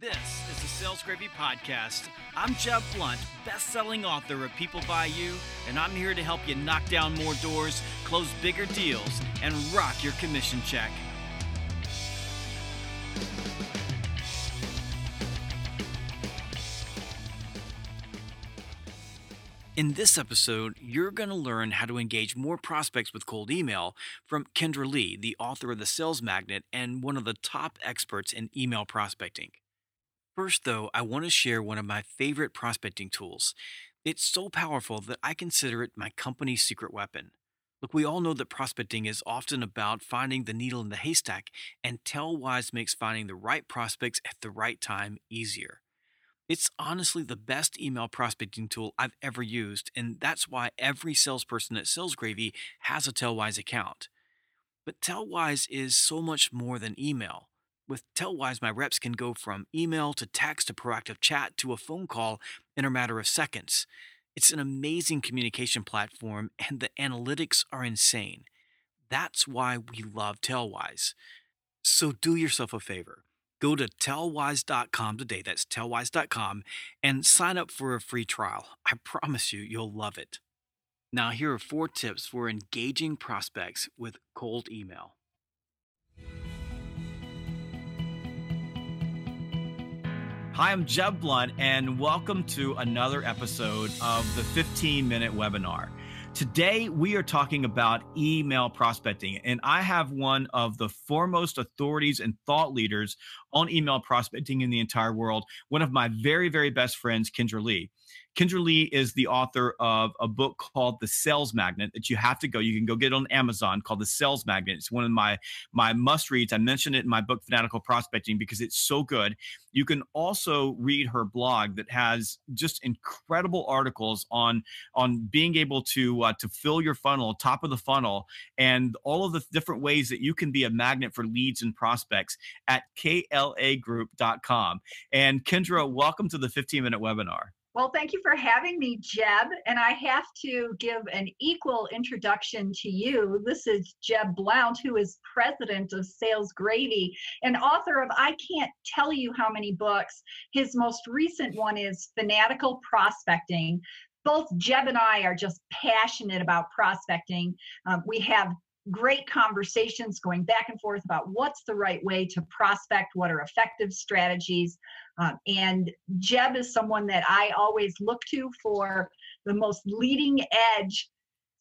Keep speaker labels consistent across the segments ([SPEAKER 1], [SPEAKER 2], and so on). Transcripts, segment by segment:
[SPEAKER 1] This is the Sales Gravy Podcast. I'm Jeb Blount, best-selling author of People Buy You, and I'm here to help you knock down more doors, close bigger deals, and rock your commission check. In this episode, you're going to learn how to engage more prospects with cold email from Kendra Lee, the author of The Sales Magnet and one of the top experts in email prospecting. First, though, I want to share one of my favorite prospecting tools. It's so powerful that I consider it my company's secret weapon. Look, we all know that prospecting is often about finding the needle in the haystack, and Tellwise makes finding the right prospects at the right time easier. It's honestly the best email prospecting tool I've ever used, and that's why every salesperson at Sales Gravy has a Tellwise account. But Tellwise is so much more than email. With Tellwise, my reps can go from email to text to proactive chat to a phone call in a matter of seconds. It's an amazing communication platform, and the analytics are insane. That's why we love Tellwise. So do yourself a favor Go to tellwise.com today. That's tellwise.com and sign up for a free trial. I promise you, you'll love it. Now, here are four tips for engaging prospects with cold email. Hi, I'm Jeb Blount, and welcome to another episode of the 15 minute webinar. Today, we are talking about email prospecting, and I have one of the foremost authorities and thought leaders on email prospecting in the entire world, one of my very, very best friends, Kendra Lee. Kendra Lee is the author of a book called The Sales Magnet that you have to go. You can go get it on Amazon called The Sales Magnet. It's one of my my must reads. I mentioned it in my book Fanatical Prospecting because it's so good. You can also read her blog that has just incredible articles on on being able to uh, to fill your funnel, top of the funnel, and all of the different ways that you can be a magnet for leads and prospects at klagroup.com. And Kendra, welcome to the 15 minute webinar.
[SPEAKER 2] Well, thank you for having me, Jeb. And I have to give an equal introduction to you. This is Jeb Blount, who is president of Sales Gravy and author of I Can't Tell You How Many Books. His most recent one is Fanatical Prospecting. Both Jeb and I are just passionate about prospecting. Um, we have great conversations going back and forth about what's the right way to prospect, what are effective strategies. Um, and Jeb is someone that I always look to for the most leading edge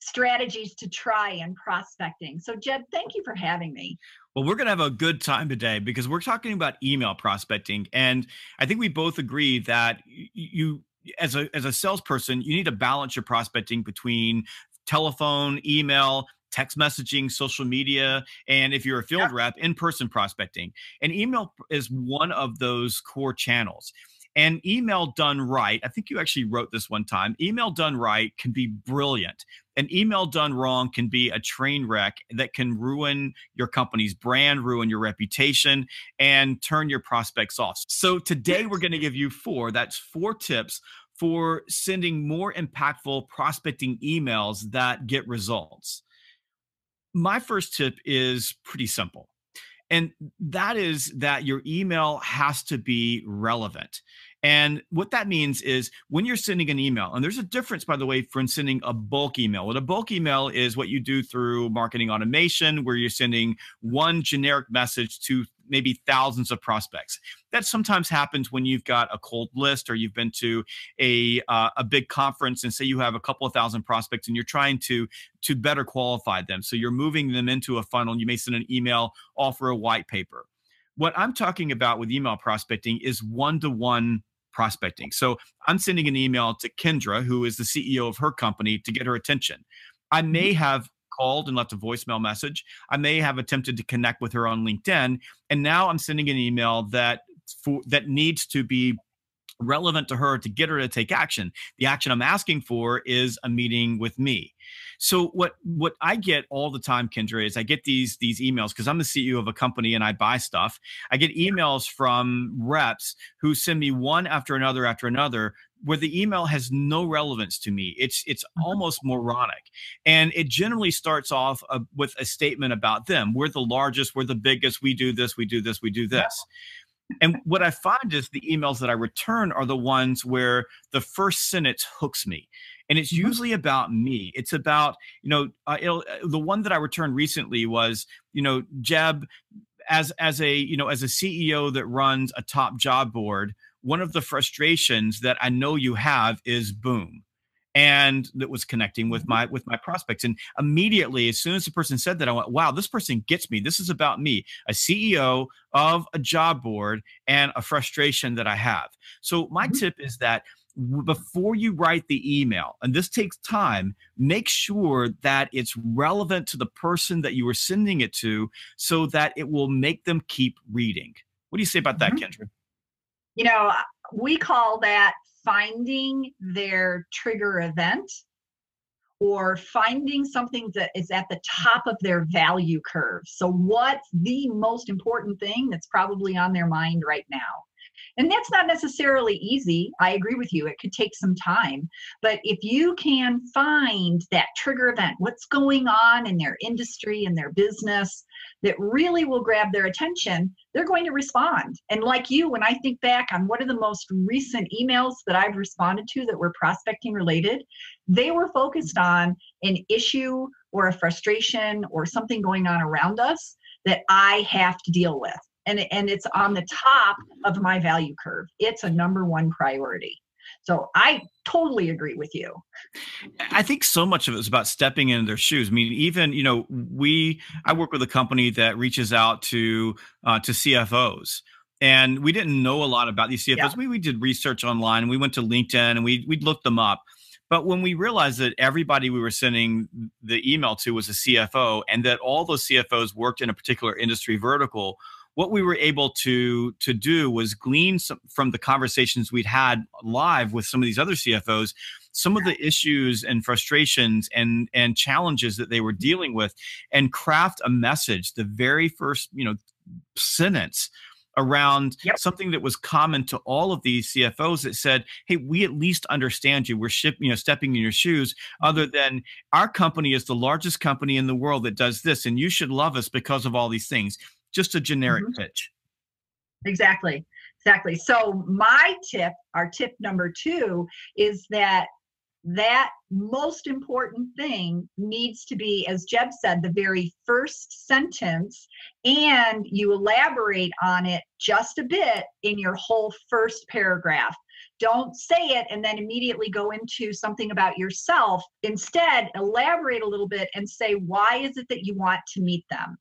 [SPEAKER 2] strategies to try in prospecting. So, Jeb, thank you for having me.
[SPEAKER 1] Well, we're going to have a good time today because we're talking about email prospecting. And I think we both agree that you, as a, as a salesperson, you need to balance your prospecting between telephone, email, text messaging, social media, and if you're a field rep, in person prospecting. And email is one of those core channels. And email done right, I think you actually wrote this one time. Email done right can be brilliant. An email done wrong can be a train wreck that can ruin your company's brand, ruin your reputation, and turn your prospects off. So today we're going to give you four. That's four tips for sending more impactful prospecting emails that get results my first tip is pretty simple. And that is that your email has to be relevant. And what that means is when you're sending an email, and there's a difference, by the way, from sending a bulk email. What a bulk email is what you do through marketing automation, where you're sending one generic message to maybe thousands of prospects. That sometimes happens when you've got a cold list or you've been to a uh, a big conference and say you have a couple of thousand prospects and you're trying to to better qualify them. So you're moving them into a funnel. You may send an email, offer a white paper. What I'm talking about with email prospecting is one to one prospecting. So I'm sending an email to Kendra, who is the CEO of her company, to get her attention. I may mm-hmm. have called and left a voicemail message. I may have attempted to connect with her on LinkedIn, and now I'm sending an email that for, that needs to be relevant to her to get her to take action. The action I'm asking for is a meeting with me. So what what I get all the time, Kendra, is I get these these emails because I'm the CEO of a company and I buy stuff. I get emails from reps who send me one after another after another where the email has no relevance to me. It's it's mm-hmm. almost moronic, and it generally starts off uh, with a statement about them. We're the largest. We're the biggest. We do this. We do this. We do this. and what I find is the emails that I return are the ones where the first sentence hooks me. And it's mm-hmm. usually about me. It's about, you know, uh, uh, the one that I returned recently was, you know, Jeb, as as a you know as a CEO that runs a top job board, one of the frustrations that I know you have is boom and that was connecting with mm-hmm. my with my prospects and immediately as soon as the person said that i went wow this person gets me this is about me a ceo of a job board and a frustration that i have so my mm-hmm. tip is that before you write the email and this takes time make sure that it's relevant to the person that you are sending it to so that it will make them keep reading what do you say about that mm-hmm. kendra
[SPEAKER 2] you know we call that finding their trigger event or finding something that is at the top of their value curve. So, what's the most important thing that's probably on their mind right now? And that's not necessarily easy. I agree with you. It could take some time. But if you can find that trigger event, what's going on in their industry and their business that really will grab their attention, they're going to respond. And like you, when I think back on what are the most recent emails that I've responded to that were prospecting related, they were focused on an issue or a frustration or something going on around us that I have to deal with and, and it's on the top of my value curve. It's a number one priority. So I totally agree with you.
[SPEAKER 1] I think so much of it is about stepping into their shoes. I mean, even you know, we I work with a company that reaches out to uh, to CFOs, and we didn't know a lot about these CFOs. Yeah. We we did research online, and we went to LinkedIn, and we we looked them up. But when we realized that everybody we were sending the email to was a CFO, and that all those CFOs worked in a particular industry vertical, what we were able to to do was glean some, from the conversations we'd had live with some of these other CFOs some of the issues and frustrations and and challenges that they were mm-hmm. dealing with and craft a message the very first you know sentence around yep. something that was common to all of these CFOs that said, "Hey, we at least understand you. We're ship, you know, stepping in your shoes." Other mm-hmm. than our company is the largest company in the world that does this, and you should love us because of all these things just a generic mm-hmm. pitch.
[SPEAKER 2] Exactly. Exactly. So my tip, our tip number 2 is that that most important thing needs to be as Jeb said the very first sentence and you elaborate on it just a bit in your whole first paragraph don't say it and then immediately go into something about yourself instead elaborate a little bit and say why is it that you want to meet them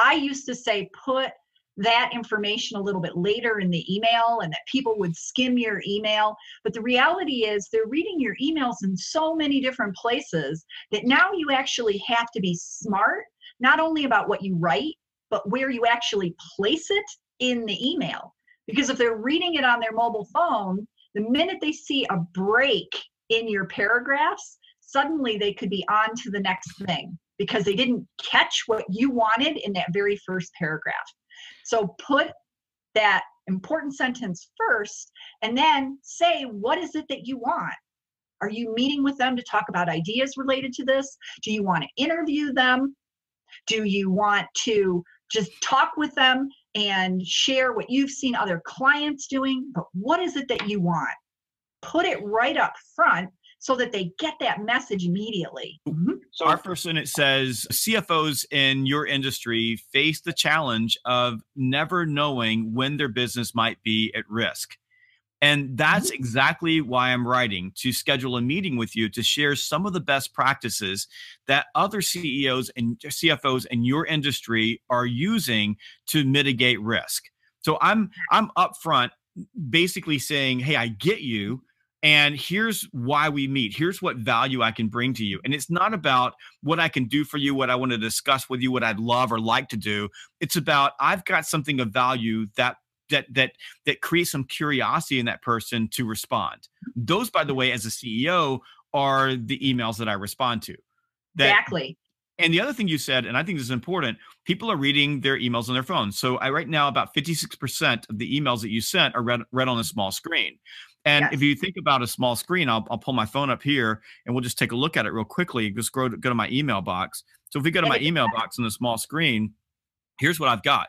[SPEAKER 2] I used to say put that information a little bit later in the email and that people would skim your email. But the reality is they're reading your emails in so many different places that now you actually have to be smart, not only about what you write, but where you actually place it in the email. Because if they're reading it on their mobile phone, the minute they see a break in your paragraphs, suddenly they could be on to the next thing because they didn't catch what you wanted in that very first paragraph. So put that important sentence first and then say, what is it that you want? Are you meeting with them to talk about ideas related to this? Do you want to interview them? Do you want to just talk with them and share what you've seen other clients doing? But what is it that you want? Put it right up front so that they get that message immediately.
[SPEAKER 1] Mm-hmm. So, our first it says CFOs in your industry face the challenge of never knowing when their business might be at risk. And that's mm-hmm. exactly why I'm writing to schedule a meeting with you to share some of the best practices that other CEOs and CFOs in your industry are using to mitigate risk. So I'm I'm upfront basically saying, "Hey, I get you and here's why we meet. Here's what value i can bring to you. And it's not about what i can do for you what i want to discuss with you what i'd love or like to do. It's about i've got something of value that that that that creates some curiosity in that person to respond. Those by the way as a ceo are the emails that i respond to.
[SPEAKER 2] That, exactly.
[SPEAKER 1] and the other thing you said, and I think this is important, people are reading their emails on their phones. So I right now about 56% of the emails that you sent are read, read on a small screen. And yes. if you think about a small screen, I'll, I'll pull my phone up here and we'll just take a look at it real quickly. Just go to, go to my email box. So if we go to my email box on the small screen, here's what I've got.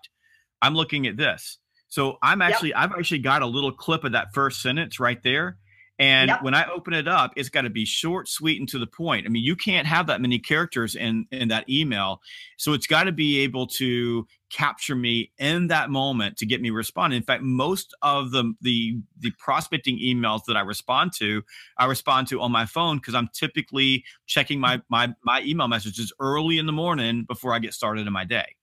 [SPEAKER 1] I'm looking at this. So I'm actually yep. I've actually got a little clip of that first sentence right there. And yep. when I open it up, it's got to be short, sweet, and to the point. I mean, you can't have that many characters in in that email, so it's got to be able to capture me in that moment to get me respond. In fact, most of the the the prospecting emails that I respond to, I respond to on my phone because I'm typically checking my mm-hmm. my my email messages early in the morning before I get started in my day.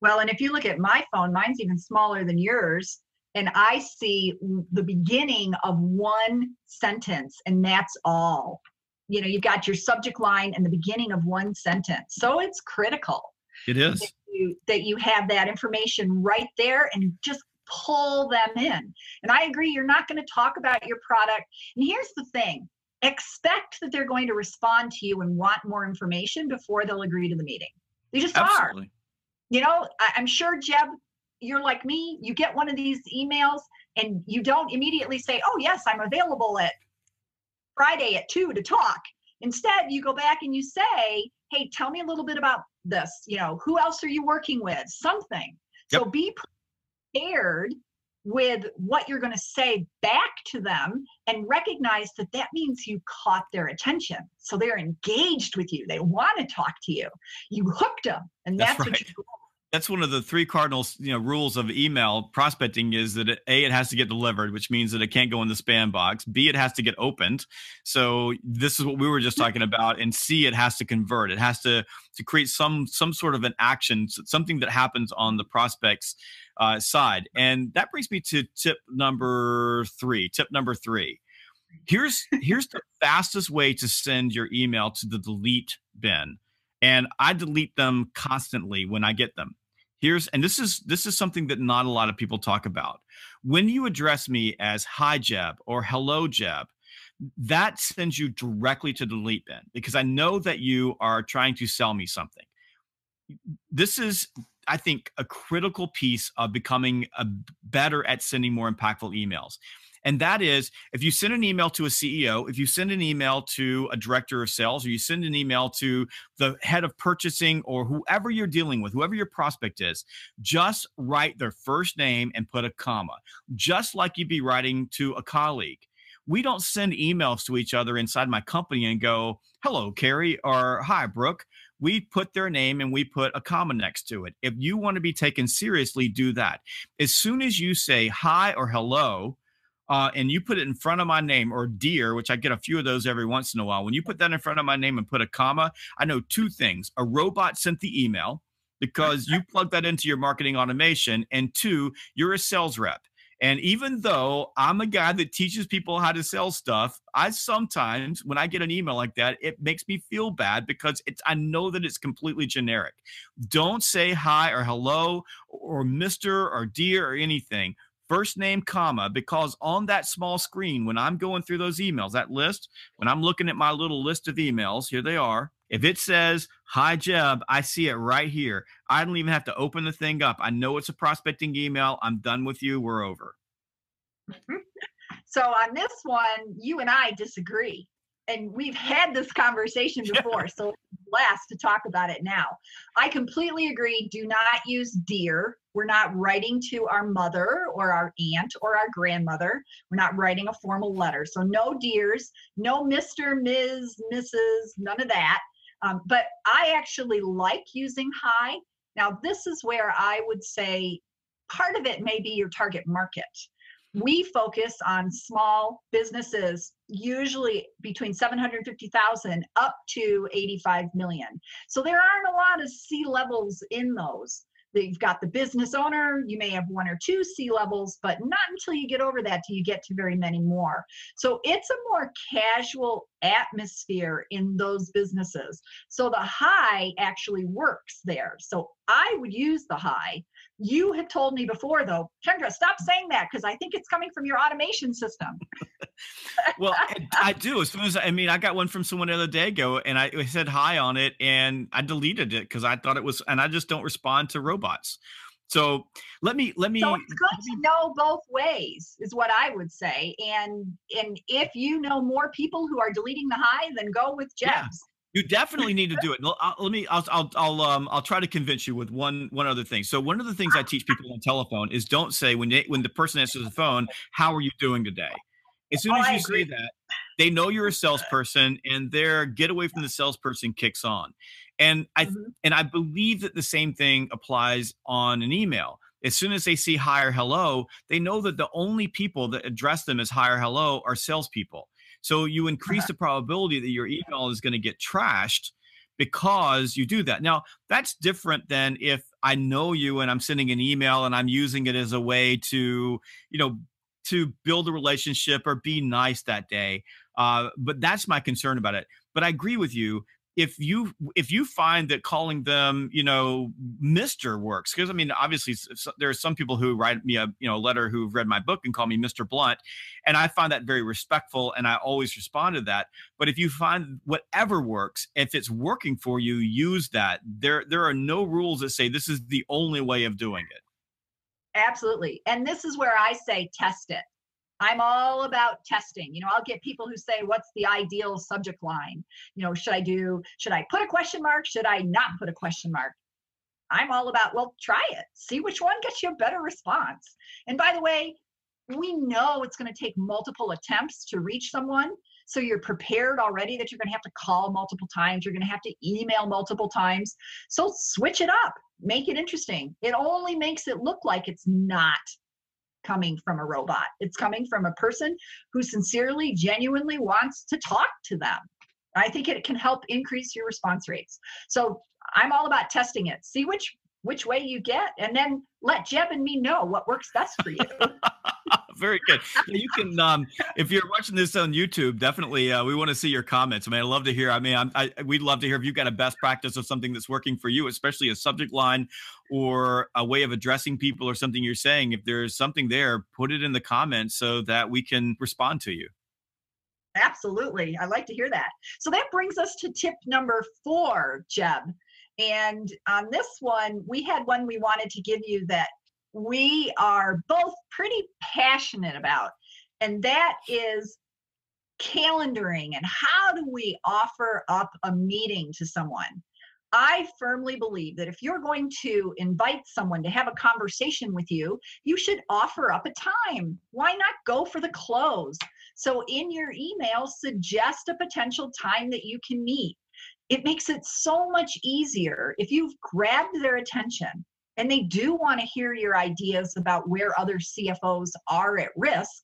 [SPEAKER 2] Well, and if you look at my phone, mine's even smaller than yours and I see the beginning of one sentence, and that's all. You know, you've got your subject line and the beginning of one sentence. So it's critical.
[SPEAKER 1] It is.
[SPEAKER 2] That you, that you have that information right there and just pull them in. And I agree, you're not going to talk about your product. And here's the thing expect that they're going to respond to you and want more information before they'll agree to the meeting. They just Absolutely. are. You know, I, I'm sure Jeb you're like me, you get one of these emails and you don't immediately say, Oh, yes, I'm available at Friday at two to talk. Instead, you go back and you say, Hey, tell me a little bit about this. You know, who else are you working with? Something. Yep. So be prepared with what you're going to say back to them and recognize that that means you caught their attention. So they're engaged with you. They want to talk to you. You hooked them. And that's, that's right. what you're
[SPEAKER 1] that's one of the three cardinal you know rules of email prospecting is that it, a it has to get delivered which means that it can't go in the spam box. B it has to get opened. So this is what we were just talking about. And c it has to convert. It has to to create some some sort of an action something that happens on the prospects uh, side. And that brings me to tip number three tip number three. Here's here's the fastest way to send your email to the delete bin. And i delete them constantly when i get them here's and this is this is something that not a lot of people talk about. When you address me as hi jeb or hello jeb that sends you directly to the delete bin because i know that you are trying to sell me something. This is i think a critical piece of becoming a better at sending more impactful emails and that is if you send an email to a CEO, if you send an email to a director of sales, or you send an email to the head of purchasing or whoever you're dealing with, whoever your prospect is, just write their first name and put a comma, just like you'd be writing to a colleague. We don't send emails to each other inside my company and go, hello, Carrie, or hi, Brooke we put their name and we put a comma next to it. If you want to be taken seriously, do that. As soon as you say hi or hello, uh, and you put it in front of my name or dear, which I get a few of those every once in a while. When you put that in front of my name and put a comma, I know two things. A robot sent the email because you plug that into your marketing automation. And two, you're a sales rep. And even though I'm a guy that teaches people how to sell stuff, I sometimes, when I get an email like that, it makes me feel bad because it's I know that it's completely generic. Don't say hi or hello or Mr. or dear or anything first name comma because on that small screen when i'm going through those emails that list when i'm looking at my little list of emails here they are. If it says hi jeb i see it right here. I don't even have to open the thing up. I know it's a prospecting email. I'm done with you. We're over.
[SPEAKER 2] So on this one you and i disagree. And we've had this conversation before, so blast to talk about it now. I completely agree. Do not use dear. We're not writing to our mother or our aunt or our grandmother. We're not writing a formal letter. So no dears, no Mr., Ms., Mrs., none of that. Um, but I actually like using hi. Now, this is where I would say part of it may be your target market we focus on small businesses usually between 750,000 up to 85 million. So there aren't a lot of C levels in those. You've got the business owner, you may have one or two C levels, but not until you get over that do you get to very many more. So it's a more casual atmosphere in those businesses. So the high actually works there. So I would use the hi you have told me before, though, Kendra, stop saying that because I think it's coming from your automation system.
[SPEAKER 1] well, I do. As soon as I mean, I got one from someone the other day ago, and I said hi on it, and I deleted it because I thought it was, and I just don't respond to robots. So let me let me.
[SPEAKER 2] So it's good to know both ways, is what I would say. And and if you know more people who are deleting the hi, then go with Jeb's.
[SPEAKER 1] You definitely need to do it. I'll, let me. I'll. I'll. I'll. Um. I'll try to convince you with one. One other thing. So one of the things I teach people on telephone is don't say when they when the person answers the phone, "How are you doing today?" As soon
[SPEAKER 2] Oh,
[SPEAKER 1] as
[SPEAKER 2] I
[SPEAKER 1] you say that, they know you're a salesperson, and their get away from the salesperson kicks on. And I
[SPEAKER 2] Mhm.
[SPEAKER 1] and I believe that the same thing applies on an email. As soon as they see hi or hello, they know that the only people that address them as hi or hello are salespeople. So you increase
[SPEAKER 2] Uh-huh.
[SPEAKER 1] the probability that your email is going to get trashed because you do that. Now, that's different than if I know you and I'm sending an email and I'm using it as a way to, you know, to build a relationship or be nice that day. Uh, but that's my concern about it. But I agree with you. If you if you find that calling them, you know, Mister works, because I mean, obviously there are some people who write me a you know letter who've read my book and call me Mister Blount, and I find that very respectful, and I always respond to that. But if you find whatever works, if it's working for you, use that. There there are no rules that say this is the only way of doing it.
[SPEAKER 2] Absolutely. And this is where I say test it. I'm all about testing. You know, I'll get people who say, What's the ideal subject line? You know, should I do, should I put a question mark? Should I not put a question mark? I'm all about, well, try it. See which one gets you a better response. And by the way, we know it's going to take multiple attempts to reach someone. So you're prepared already that you're going to have to call multiple times. You're going to have to email multiple times. So switch it up, make it interesting. It only makes it look like it's not coming from a robot. It's coming from a person who sincerely, genuinely wants to talk to them. I think it can help increase your response rates. So I'm all about testing it. See which which way you get, and then let Jeb and me know what works best for you.
[SPEAKER 1] Very good. You can, um, if you're watching this on YouTube, definitely uh, we want to see your comments. I mean, I love to hear. I mean, I'm, I, we'd love to hear if you've got a best practice of something that's working for you, especially a subject line or a way of addressing people or something you're saying. If there's something there, put it in the comments so that we can respond to you.
[SPEAKER 2] Absolutely. I like to hear that. So that brings us to tip number four, Jeb. And on this one, we had one we wanted to give you that we are both pretty passionate about, and that is calendaring and how do we offer up a meeting to someone. I firmly believe that if you're going to invite someone to have a conversation with you, you should offer up a time. Why not go for the close? So, in your email, suggest a potential time that you can meet. It makes it so much easier if you've grabbed their attention and they do want to hear your ideas about where other CFOs are at risk.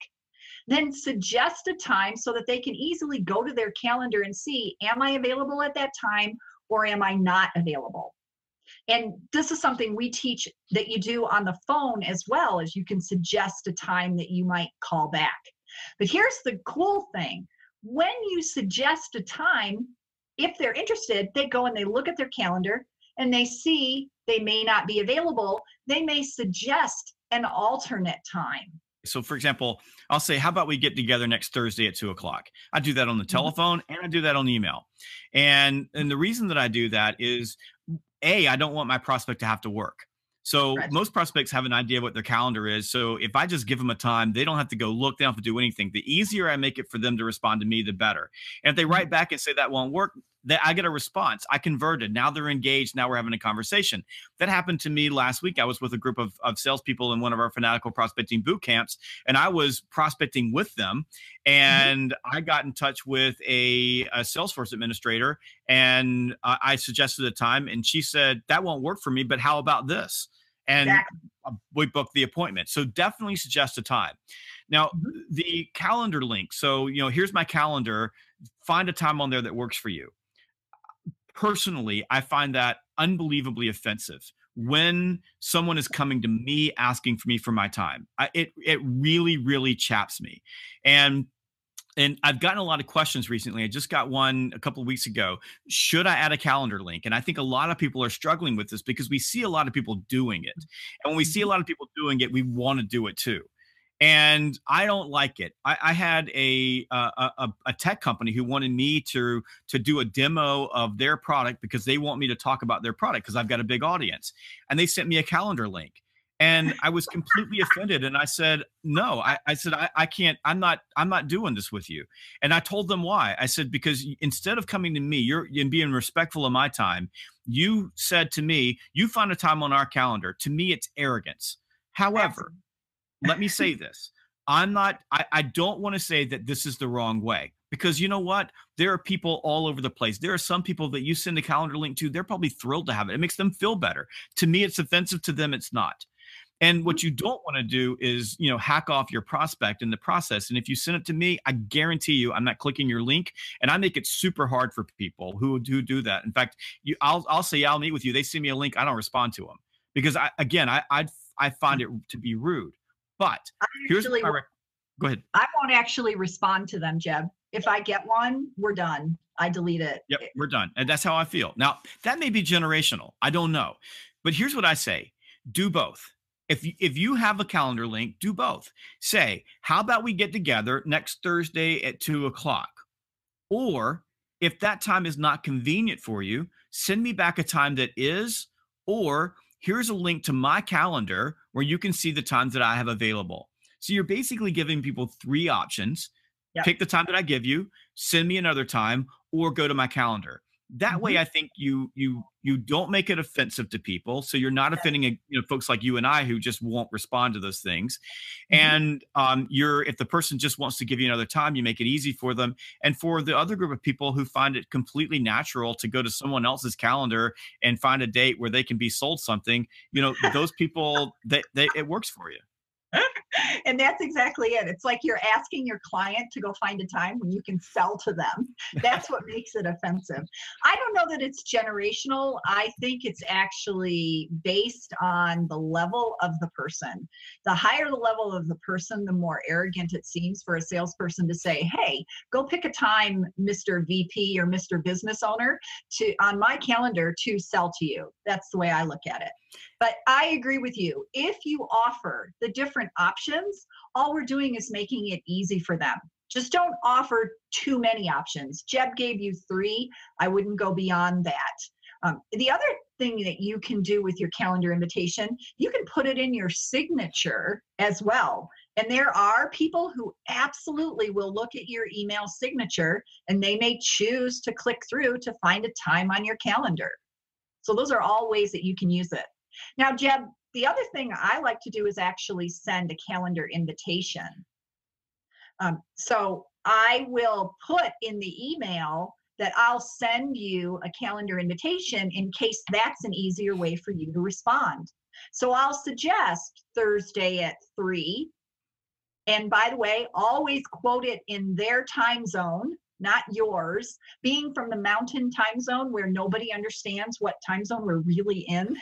[SPEAKER 2] Then suggest a time so that they can easily go to their calendar and see, am I available at that time or am I not available? And this is something we teach that you do on the phone as well as you can suggest a time that you might call back. But here's the cool thing when you suggest a time, if they're interested, they go and they look at their calendar and they see they may not be available. They may suggest an alternate time.
[SPEAKER 1] So, for example, I'll say, "How about we get together next Thursday at two o'clock?" I do that on the
[SPEAKER 2] Mm-hmm.
[SPEAKER 1] telephone and I do that on email. And and the reason that I do that is, a, I don't want my prospect to have to work. So
[SPEAKER 2] Right.
[SPEAKER 1] most prospects have an idea of what their calendar is. So if I just give them a time, they don't have to go look. They don't have to do anything. The easier I make it for them to respond to me, the better. And if they write back and say that won't work, that I get a response. I converted. Now they're engaged. Now we're having a conversation. That happened to me last week. I was with a group of, of salespeople in one of our fanatical prospecting boot camps, and I was prospecting with them. And I got in touch with a, a Salesforce administrator, and uh, I suggested a time, and she said that won't work for me. But how about this? And
[SPEAKER 2] Exactly.
[SPEAKER 1] uh, we booked the appointment. So definitely suggest a time. Now,
[SPEAKER 2] Mhm.
[SPEAKER 1] the calendar link. So, you know, here's my calendar. Find a time on there that works for you. Personally, I find that unbelievably offensive when someone is coming to me asking for me for my time. I, it it really really chaps me. And and I've gotten a lot of questions recently. I just got one a couple of weeks ago. Should I add a calendar link? And I think a lot of people are struggling with this because we see a lot of people doing it. And when we see a mm-hmm. lot of people doing it, we want to do it too. And I don't like it. I, I had a, uh, a a tech company who wanted me to to do a demo of their product because they want me to talk about their product because I've got a big audience. And they sent me a calendar link. and I was completely offended. And I said, no, I, I said, I, I can't, I'm not, I'm not doing this with you. And I told them why. I said, because instead of coming to me, you're and being respectful of my time, you said to me, you find a time on our calendar. To me, it's arrogance. However, let me say this. I'm not, I, I don't want to say that this is the wrong way because you know what? There are people all over the place. There are some people that you send a calendar link to, they're probably thrilled to have it. It makes them feel better. To me, it's offensive. To them, it's not. And what you don't want to do is, you know, hack off your prospect in the process. And if you send it to me, I guarantee you, I'm not clicking your link, and I make it super hard for people who do do that. In fact, you, I'll I'll say I'll meet with you. They send me a link, I don't respond to them because I again I I I find it to be rude. But here's my rec- go ahead.
[SPEAKER 2] I won't actually respond to them, Jeb. If I get one, we're done. I delete it.
[SPEAKER 1] Yep, we're done. And that's how I feel. Now, that may be generational. I don't know. But here's what I say do both if if you have a calendar link, do both. Say, how about we get together next Thursday at two o'clock? Or if that time is not convenient for you, send me back a time that is, or here's a link to my calendar where you can see the times that I have available. So you're basically giving people three options. Yep. Pick the time that I give you, send me another time, or go to my calendar that mm-hmm. way i think you you you don't make it offensive to people so you're not offending you know folks like you and i who just won't respond to those things mm-hmm. and um you're if the person just wants to give you another time you make it easy for them and for the other group of people who find it completely natural to go to someone else's calendar and find a date where they can be sold something you know those people that they, they, it works for you
[SPEAKER 2] and that's exactly it. It's like you're asking your client to go find a time when you can sell to them. That's what makes it offensive. I don't know that it's generational. I think it's actually based on the level of the person. The higher the level of the person, the more arrogant it seems for a salesperson to say, "Hey, go pick a time, Mr. VP or Mr. Business Owner, to on my calendar to sell to you." That's the way I look at it. But I agree with you. If you offer the different options, all we're doing is making it easy for them. Just don't offer too many options. Jeb gave you three. I wouldn't go beyond that. Um, the other thing that you can do with your calendar invitation, you can put it in your signature as well. And there are people who absolutely will look at your email signature and they may choose to click through to find a time on your calendar. So, those are all ways that you can use it. Now, Jeb, the other thing I like to do is actually send a calendar invitation. Um, so I will put in the email that I'll send you a calendar invitation in case that's an easier way for you to respond. So I'll suggest Thursday at three. And by the way, always quote it in their time zone not yours. Being from the mountain time zone where nobody understands what time zone we're really in,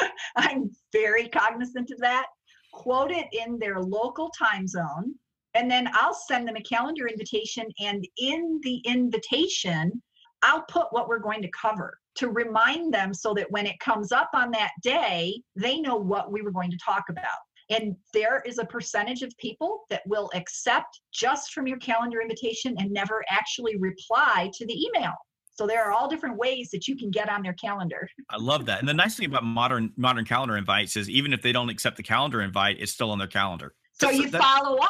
[SPEAKER 2] I'm very cognizant of that. Quote it in their local time zone, and then I'll send them a calendar invitation. And in the invitation, I'll put what we're going to cover to remind them so that when it comes up on that day, they know what we were going to talk about. And there is a percentage of people that will accept just from your calendar invitation and never actually reply to the email. So there are all different ways that you can get on their calendar.
[SPEAKER 1] I love that. And the nice thing about modern modern calendar invites is even if they don't accept the calendar invite, it's still on their calendar.
[SPEAKER 2] So that's, you follow up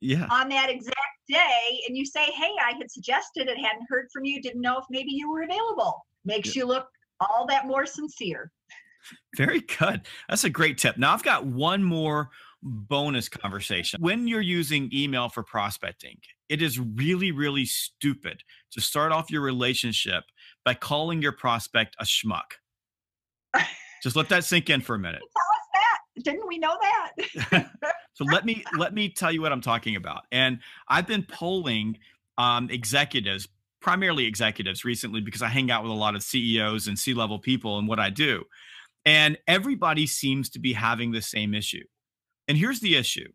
[SPEAKER 2] yeah. on that exact day and you say, Hey, I had suggested it, hadn't heard from you, didn't know if maybe you were available. Makes yeah. you look all that more sincere.
[SPEAKER 1] Very good. That's a great tip. Now, I've got one more bonus conversation. When you're using email for prospecting, it is really, really stupid to start off your relationship by calling your prospect a schmuck. Just let that sink in for a minute.
[SPEAKER 2] Tell us that. Didn't we know that?
[SPEAKER 1] so let me let me tell you what I'm talking about. And I've been polling um, executives, primarily executives, recently because I hang out with a lot of CEOs and C-level people and what I do. And everybody seems to be having the same issue. And here's the issue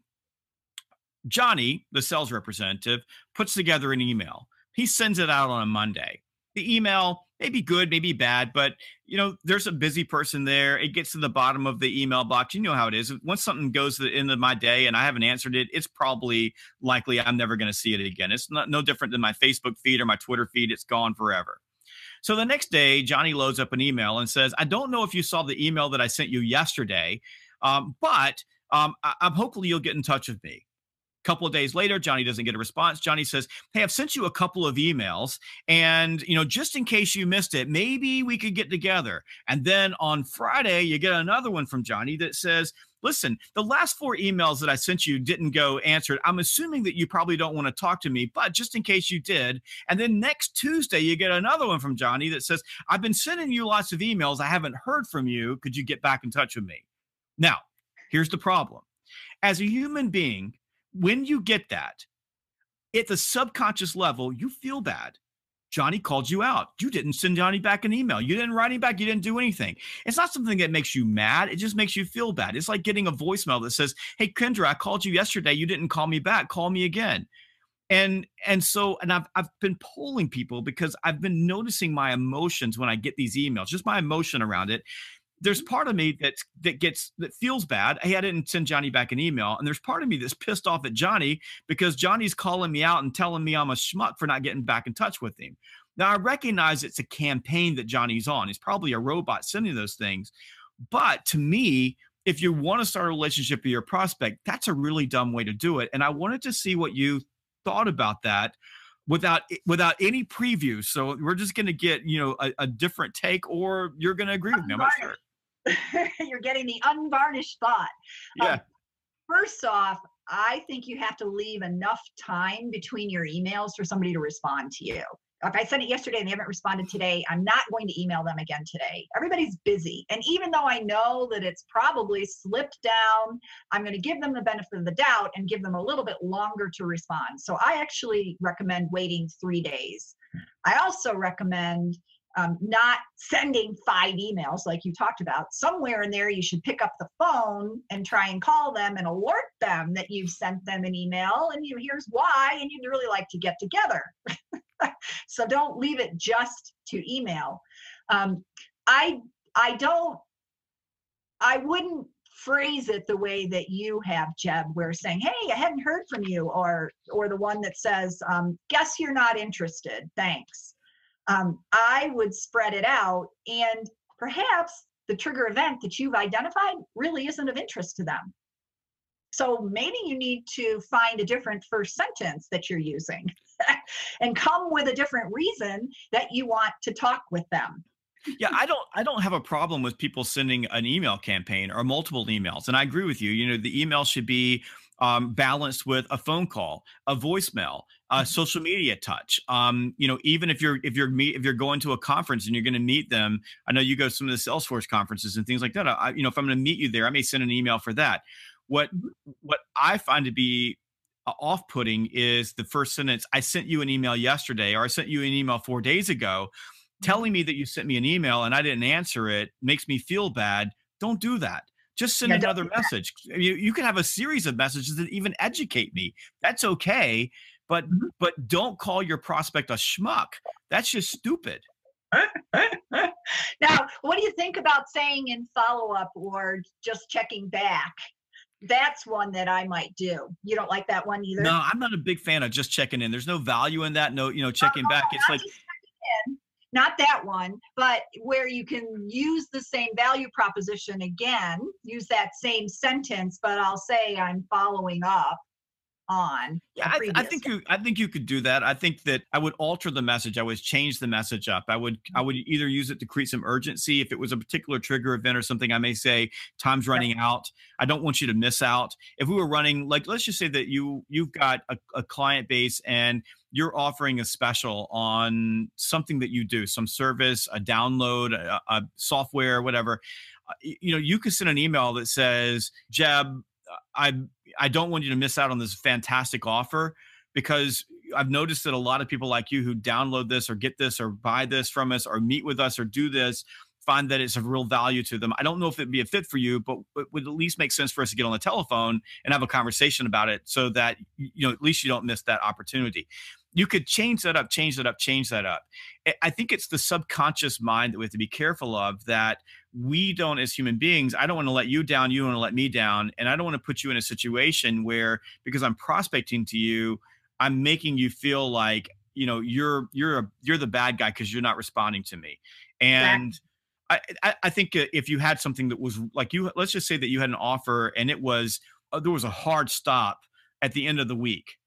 [SPEAKER 1] Johnny, the sales representative, puts together an email. He sends it out on a Monday. The email may be good, maybe bad, but you know, there's a busy person there. It gets to the bottom of the email box. You know how it is. Once something goes to the end of my day and I haven't answered it, it's probably likely I'm never going to see it again. It's not no different than my Facebook feed or my Twitter feed. It's gone forever. So the next day, Johnny loads up an email and says, I don't know if you saw the email that I sent you yesterday. Um, but um, I, am hopefully you'll get in touch with me. A couple of days later, Johnny doesn't get a response. Johnny says, "Hey, I've sent you a couple of emails, and you know, just in case you missed it, maybe we could get together." And then on Friday, you get another one from Johnny that says, listen, the last four emails that I sent you didn't go answered. I'm assuming that you probably don't want to talk to me, but just in case you did. And then next Tuesday, you get another one from Johnny that says, I've been sending you lots of emails. I haven't heard from you. Could you get back in touch with me? Now, here's the problem. As a human being, when you get that, at the subconscious level, you feel bad Johnny called you out. You didn't send Johnny back an email. You didn't write him back. You didn't do anything. It's not something that makes you mad. It just makes you feel bad. It's like getting a voicemail that says, Hey, Kendra, I called you yesterday. You didn't call me back. Call me again. And and so and I've I've been polling people because I've been noticing my emotions when I get these emails, just my emotion around it. There's mm-hmm. part of me that that gets that feels bad. Hey, I didn't send Johnny back an email, and there's part of me that's pissed off at Johnny because Johnny's calling me out and telling me I'm a schmuck for not getting back in touch with him. Now I recognize it's a campaign that Johnny's on. He's probably a robot sending those things, but to me, if you want to start a relationship with your prospect, that's a really dumb way to do it. And I wanted to see what you thought about that without without any preview. So we're just going to get you know a, a, different take, or you're going to agree with me. I'm not sure.
[SPEAKER 2] You're getting the unvarnished thought.
[SPEAKER 1] Yeah. Um,
[SPEAKER 2] first off, I think you have to leave enough time between your emails for somebody to respond to you. If I sent it yesterday and they haven't responded today, I'm not going to email them again today. Everybody's busy. And even though I know that it's probably slipped down, I'm going to give them the benefit of the doubt and give them a little bit longer to respond. So I actually recommend waiting three days. I also recommend um, not sending five emails like you talked about. Somewhere in there, you should pick up the phone and try and call them and alert them that you've sent them an email and you here's why, and you'd really like to get together. so don't leave it just to email. Um, I I don't I wouldn't phrase it the way that you have, Jeb, where saying, "Hey, I hadn't heard from you," or or the one that says, um, "Guess you're not interested. Thanks." Um, I would spread it out and perhaps the trigger event that you've identified really isn't of interest to them. So maybe you need to find a different first sentence that you're using and come with a different reason that you want to talk with them.
[SPEAKER 1] Yeah, I don't I don't have a problem with people sending an email campaign or multiple emails. And I agree with you. You know, the email should be um, balanced with a phone call, a voicemail, a mm-hmm. social media touch. Um, you know, even if you're if you're meet if you're going to a conference and you're going to meet them, I know you go to some of the Salesforce conferences and things like that. I, you know, if I'm going to meet you there, I may send an email for that. What mm-hmm. what I find to be uh, off-putting is the first sentence. I sent you an email yesterday, or I sent you an email four days ago, mm-hmm. telling me that you sent me an email and I didn't answer it. Makes me feel bad. Don't do that just send yeah, another message. You, you can have a series of messages that even educate me. That's okay. But mm-hmm. but don't call your prospect a schmuck. That's just stupid.
[SPEAKER 2] now, what do you think about saying in follow up or just checking back? That's one that I might do. You don't like that one either?
[SPEAKER 1] No, I'm not a big fan of just checking in. There's no value in that. No, you know, checking back. It's like
[SPEAKER 2] not that one, but where you can use the same value proposition again, use that same sentence, but I'll say I'm following up on.
[SPEAKER 1] Yeah, I, I, think you. I think you could do that. I think that I would alter the message. I would change the message up. I would. I would either use it to create some urgency if it was a particular trigger event or something. I may say time's running yep. out. I don't want you to miss out. If we were running, like, let's just say that you you've got a, a client base and you're offering a special on something that you do, some service, a download, a, a software, whatever. Uh, you know, you could send an email that says, "Jeb, I I don't want you to miss out on this fantastic offer because I've noticed that a lot of people like you who download this or get this or buy this from us or meet with us or do this find that it's of real value to them. I don't know if it'd be a fit for you, but it would at least make sense for us to get on the telephone and have a conversation about it so that you know at least you don't miss that opportunity. You could change that up, change that up, change that up. I think it's the subconscious mind that we have to be careful of that we don't as human beings i don't want to let you down you don't want to let me down and i don't want to put you in a situation where because i'm prospecting to you i'm making you feel like you know you're you're a, you're the bad guy because you're not responding to me. And I, I, I think uh, if you had something that was like you, let's just say that you had an offer and it was uh, there was a hard stop at the end of the week,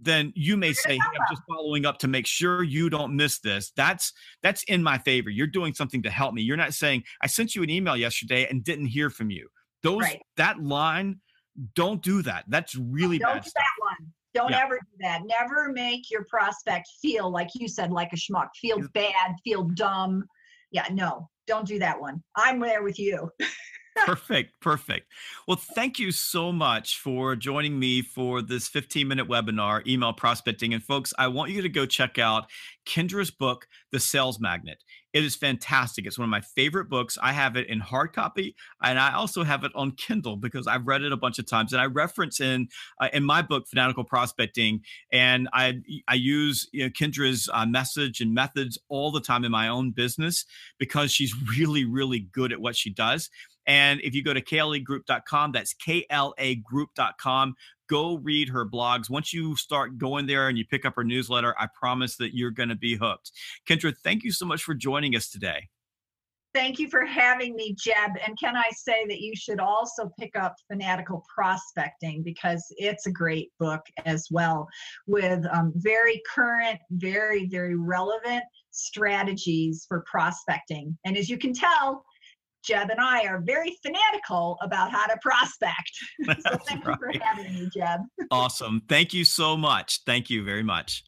[SPEAKER 1] then you may say, hey, I'm just following up to make sure you don't miss this. That's that's in my favor. You're doing something to help me. You're not saying I sent you an email yesterday and didn't hear from you. Those right. that line, don't do that. That's really
[SPEAKER 2] don't
[SPEAKER 1] bad.
[SPEAKER 2] Do that one. Don't yeah. ever do that. Never make your prospect feel like you said, like a schmuck, feel bad, feel dumb. Yeah, no, don't do that one. I'm there with you.
[SPEAKER 1] perfect. Perfect. Well, thank you so much for joining me for this 15 minute webinar, email prospecting. And folks, I want you to go check out Kendra's book, The Sales Magnet. It is fantastic. It's one of my favorite books. I have it in hard copy, and I also have it on Kindle because I've read it a bunch of times. And I reference in uh, in my book, Fanatical Prospecting, and I I use you know, Kendra's uh, message and methods all the time in my own business because she's really really good at what she does. And if you go to klagroup.com, that's klagroup.com, go read her blogs. Once you start going there and you pick up her newsletter, I promise that you're going to be hooked. Kendra, thank you so much for joining us today.
[SPEAKER 2] Thank you for having me, Jeb. And can I say that you should also pick up Fanatical Prospecting because it's a great book as well with um, very current, very, very relevant strategies for prospecting. And as you can tell, Jeb and I are very fanatical about how to prospect. so thank right. you for having me, Jeb.
[SPEAKER 1] awesome. Thank you so much. Thank you very much.